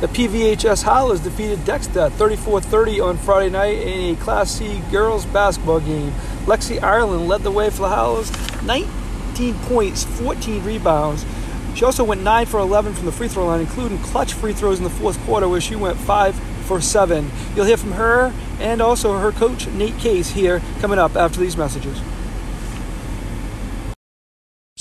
The PVHS Howlers defeated Dexter 34-30 on Friday night in a Class C girls basketball game. Lexi Ireland led the way for the Howlers, 19 points, 14 rebounds. She also went 9 for 11 from the free throw line, including clutch free throws in the fourth quarter where she went 5 for 7. You'll hear from her and also her coach, Nate Case, here coming up after these messages.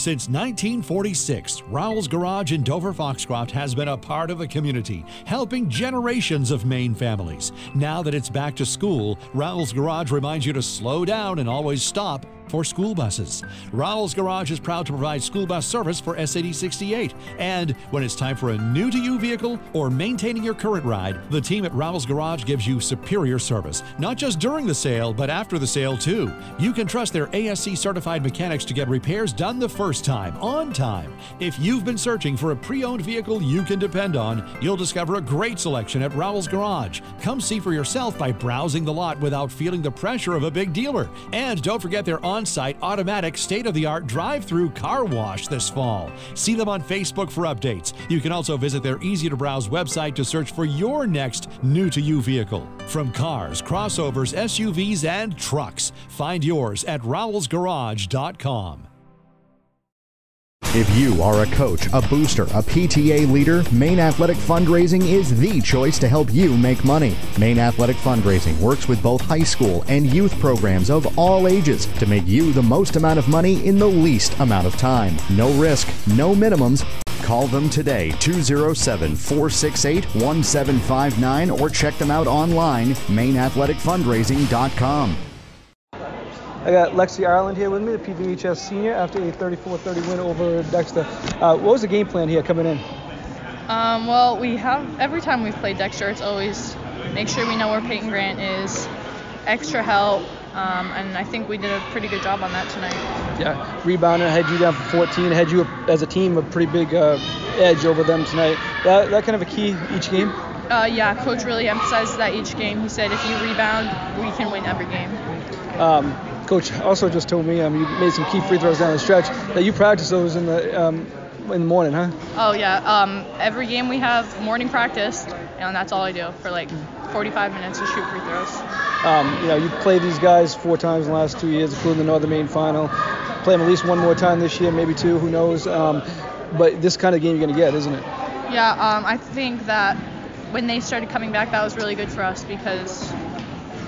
Since 1946, Rowell's Garage in Dover Foxcroft has been a part of the community, helping generations of Maine families. Now that it's back to school, Rowell's Garage reminds you to slow down and always stop for school buses. Rowell's Garage is proud to provide school bus service for SAD 68. And when it's time for a new to you vehicle or maintaining your current ride, the team at Rowell's Garage gives you superior service, not just during the sale, but after the sale too. You can trust their ASE certified mechanics to get repairs done the first time, on time. If you've been searching for a pre owned vehicle you can depend on, you'll discover a great selection at Rowell's Garage. Come see for yourself by browsing the lot without feeling the pressure of a big dealer. And don't forget their on site automatic state of the art drive through car wash this fall. See them on Facebook for updates. You can also visit their easy to browse website to search for your next new to you vehicle. From cars, crossovers, SUVs, and trucks, find yours at rowellsgarage.com. If you are a coach, a booster, a PTA leader, Maine Athletic Fundraising is the choice to help you make money. Maine Athletic Fundraising works with both high school and youth programs of all ages to make you the most amount of money in the least amount of time. No risk, no minimums. Call them today, 207 468 1759, or check them out online, MaineAthleticFundraising.com. I got Lexi Ireland here with me, the PVHS senior, after a 34-30 win over Dexter. Uh, what was the game plan here coming in? Um, well, we have every time we've played Dexter, it's always make sure we know where Peyton Grant is, extra help, um, and I think we did a pretty good job on that tonight. Yeah, rebounder had you down for 14, had you as a team a pretty big uh, edge over them tonight. That that kind of a key each game. Uh, yeah, coach really emphasized that each game. He said if you rebound, we can win every game. Um, Coach also just told me um, you made some key free throws down the stretch that you practice those in the um, in the morning, huh? Oh yeah. Um, every game we have morning practice, and that's all I do for like 45 minutes to shoot free throws. Um, you know, you played these guys four times in the last two years, including the Northern Maine final. Play them at least one more time this year, maybe two, who knows? Um, but this kind of game you're gonna get, isn't it? Yeah. Um, I think that when they started coming back, that was really good for us because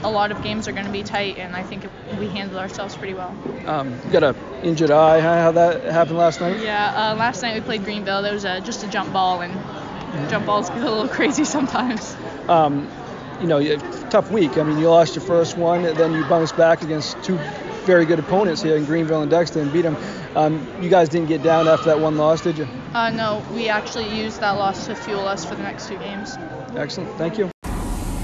a lot of games are going to be tight, and I think we handled ourselves pretty well. Um, you got a injured eye. Huh? How that happened last night? Yeah, uh, last night we played Greenville. There was a, just a jump ball, and jump balls get a little crazy sometimes. Um, you know, tough week. I mean, you lost your first one, and then you bounced back against two very good opponents here in Greenville and Dexter and beat them. Um, you guys didn't get down after that one loss, did you? Uh, no, we actually used that loss to fuel us for the next two games. Excellent. Thank you.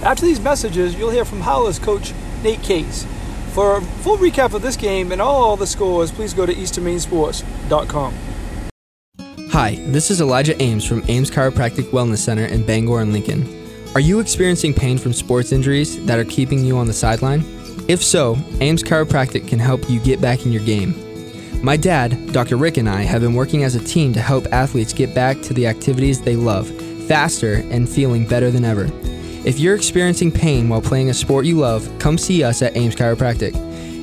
After these messages, you'll hear from Howler's coach, Nate Case. For a full recap of this game and all the scores, please go to easternmainsports.com. Hi, this is Elijah Ames from Ames Chiropractic Wellness Center in Bangor and Lincoln. Are you experiencing pain from sports injuries that are keeping you on the sideline? If so, Ames Chiropractic can help you get back in your game. My dad, Dr. Rick, and I have been working as a team to help athletes get back to the activities they love faster and feeling better than ever. If you're experiencing pain while playing a sport you love, come see us at Ames Chiropractic,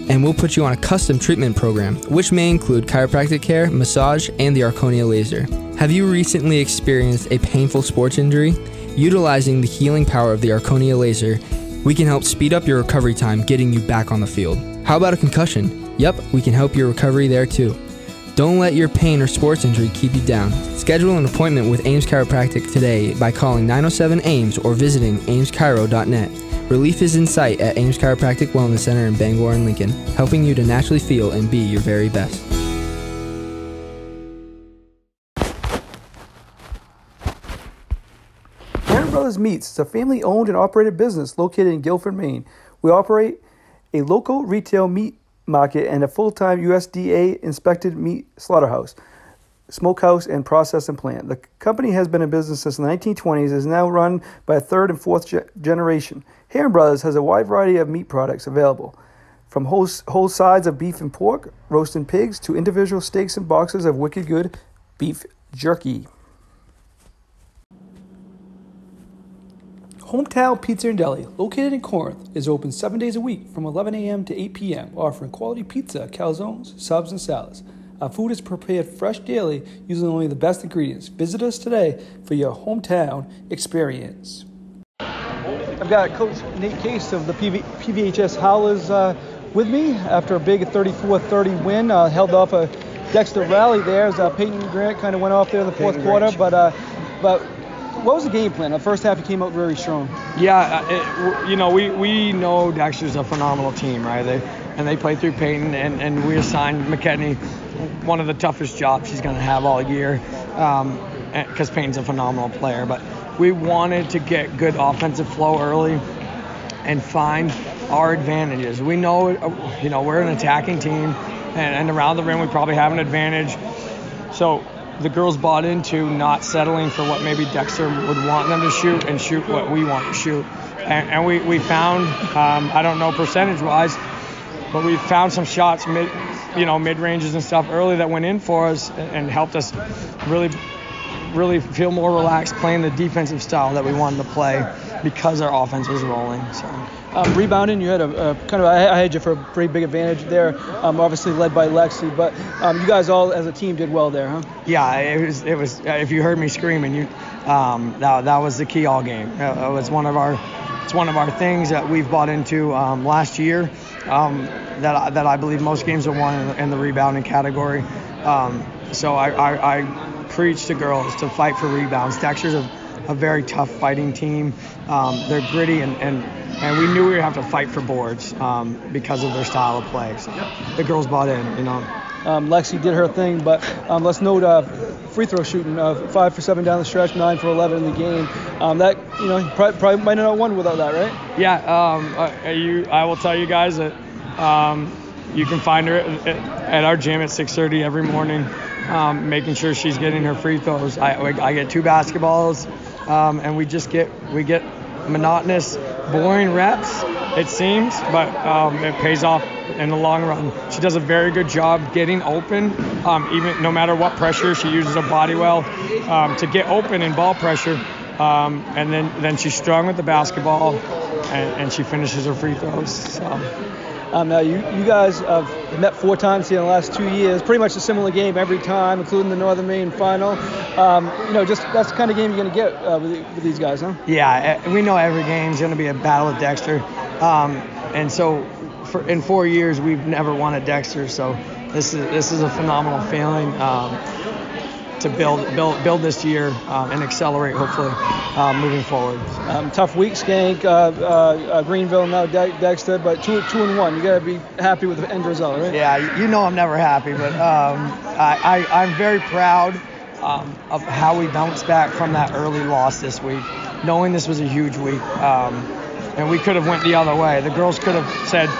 and we'll put you on a custom treatment program, which may include chiropractic care, massage, and the Erchonia laser. Have you recently experienced a painful sports injury? Utilizing the healing power of the Erchonia laser, we can help speed up your recovery time getting you back on the field. How about a concussion? Yep, we can help your recovery there too. Don't let your pain or sports injury keep you down. Schedule an appointment with Ames Chiropractic today by calling 907 Ames or visiting ameschiro.net. Relief is in sight at Ames Chiropractic Wellness Center in Bangor and Lincoln, helping you to naturally feel and be your very best. Herring Brothers Meats is a family owned and operated business located in Guilford, Maine. We operate a local retail meat market and a full time USDA inspected meat slaughterhouse, smokehouse, and processing plant. The company has been in business since the 1920s and is now run by a third and fourth ge- generation. Herring Brothers has a wide variety of meat products available. From whole, whole sides of beef and pork, roasting pigs, to individual steaks and boxes of wicked good beef jerky. Hometown Pizza and Deli, located in Corinth, is open seven days a week from 11 a.m. to 8 p.m., offering quality pizza, calzones, subs, and salads. Our food is prepared fresh daily using only the best ingredients. Visit us today for your hometown experience. I've got Coach Nate Case of the PV- PVHS Howlers uh, with me after a big 34-30 win. Uh, held off a Dexter rally there as uh, Peyton Grant kind of went off there in the fourth Peyton quarter. Grant. But uh, but what was the game plan? The first half you came out very strong. Yeah, uh, it, you know, we, we know Dexter's a phenomenal team, right? They and they play through Peyton, and, and we assigned McKetney one of the toughest jobs he's going to have all year, because Peyton's a phenomenal player. But we wanted to get good offensive flow early and find our advantages. We know, uh, you know, we're an attacking team, and, and around the rim we probably have an advantage. So the girls bought into not settling for what maybe Dexter would want them to shoot and shoot what we want to shoot. And, and we, we found, um, I don't know percentage wise, but we found some shots mid, you know, mid ranges and stuff early that went in for us and, helped us really, really feel more relaxed playing the defensive style that we wanted to play because our offense was rolling. So. Um, rebounding, you had a, a kind of I, had you for a pretty big advantage there. Um, obviously led by Lexi, but um, you guys all as a team did well there, huh? Yeah, it was. It was. If you heard me screaming, you, um, that that was the key all game. Uh, it was one of our, it's one of our things that we've bought into um, last year. Um, that that I believe most games are won in the, in the rebounding category. So I, I, I preach to girls to fight for rebounds. Dexter's a, a very tough fighting team. They're gritty and, and and we knew we would have to fight for boards um, because of their style of play. So the girls bought in, you know. Um, Lexi did her thing, but um, let's note uh, free throw shooting, uh, five for seven down the stretch, nine for 11 in the game. Um, that you know probably, probably might not have won without that, right? Yeah, um, uh, you. I will tell you guys that um, you can find her at, at our gym at 6:30 every morning, um, making sure she's getting her free throws. I, I get two basketballs, um, and we just get we get monotonous, boring reps. It seems, but um, it pays off in the long run. She does a very good job getting open, um, even no matter what pressure. She uses her body well um, to get open in ball pressure, um, and then then she's strong with the basketball, and, and she finishes her free throws. So. Um, now you, you guys have met four times here in the last two years, pretty much a similar game every time, including the Northern Maine final. Um, you know, just that's the kind of game you're going to get uh, with, with these guys, huh? Yeah, we know every game's going to be a battle with Dexter, um, and so for, in four years we've never won a Dexter, so this is this is a phenomenal feeling um, to build build build this year um, and accelerate hopefully uh, moving forward. Um, tough week, Schenck, uh, uh, uh, Greenville, now De- Dexter, but two two and one. You got to be happy with the end result, right? Yeah, you know I'm never happy, but um, I, I I'm very proud um, of how we bounced back from that early loss this week, knowing this was a huge week. Um, and we could have went the other way. The girls could have said,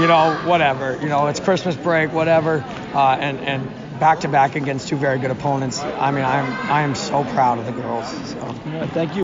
you know, whatever, you know, it's Christmas break, whatever, uh, and and back to back against two very good opponents. I mean, I'm I am so proud of the girls. So. Yeah, thank you.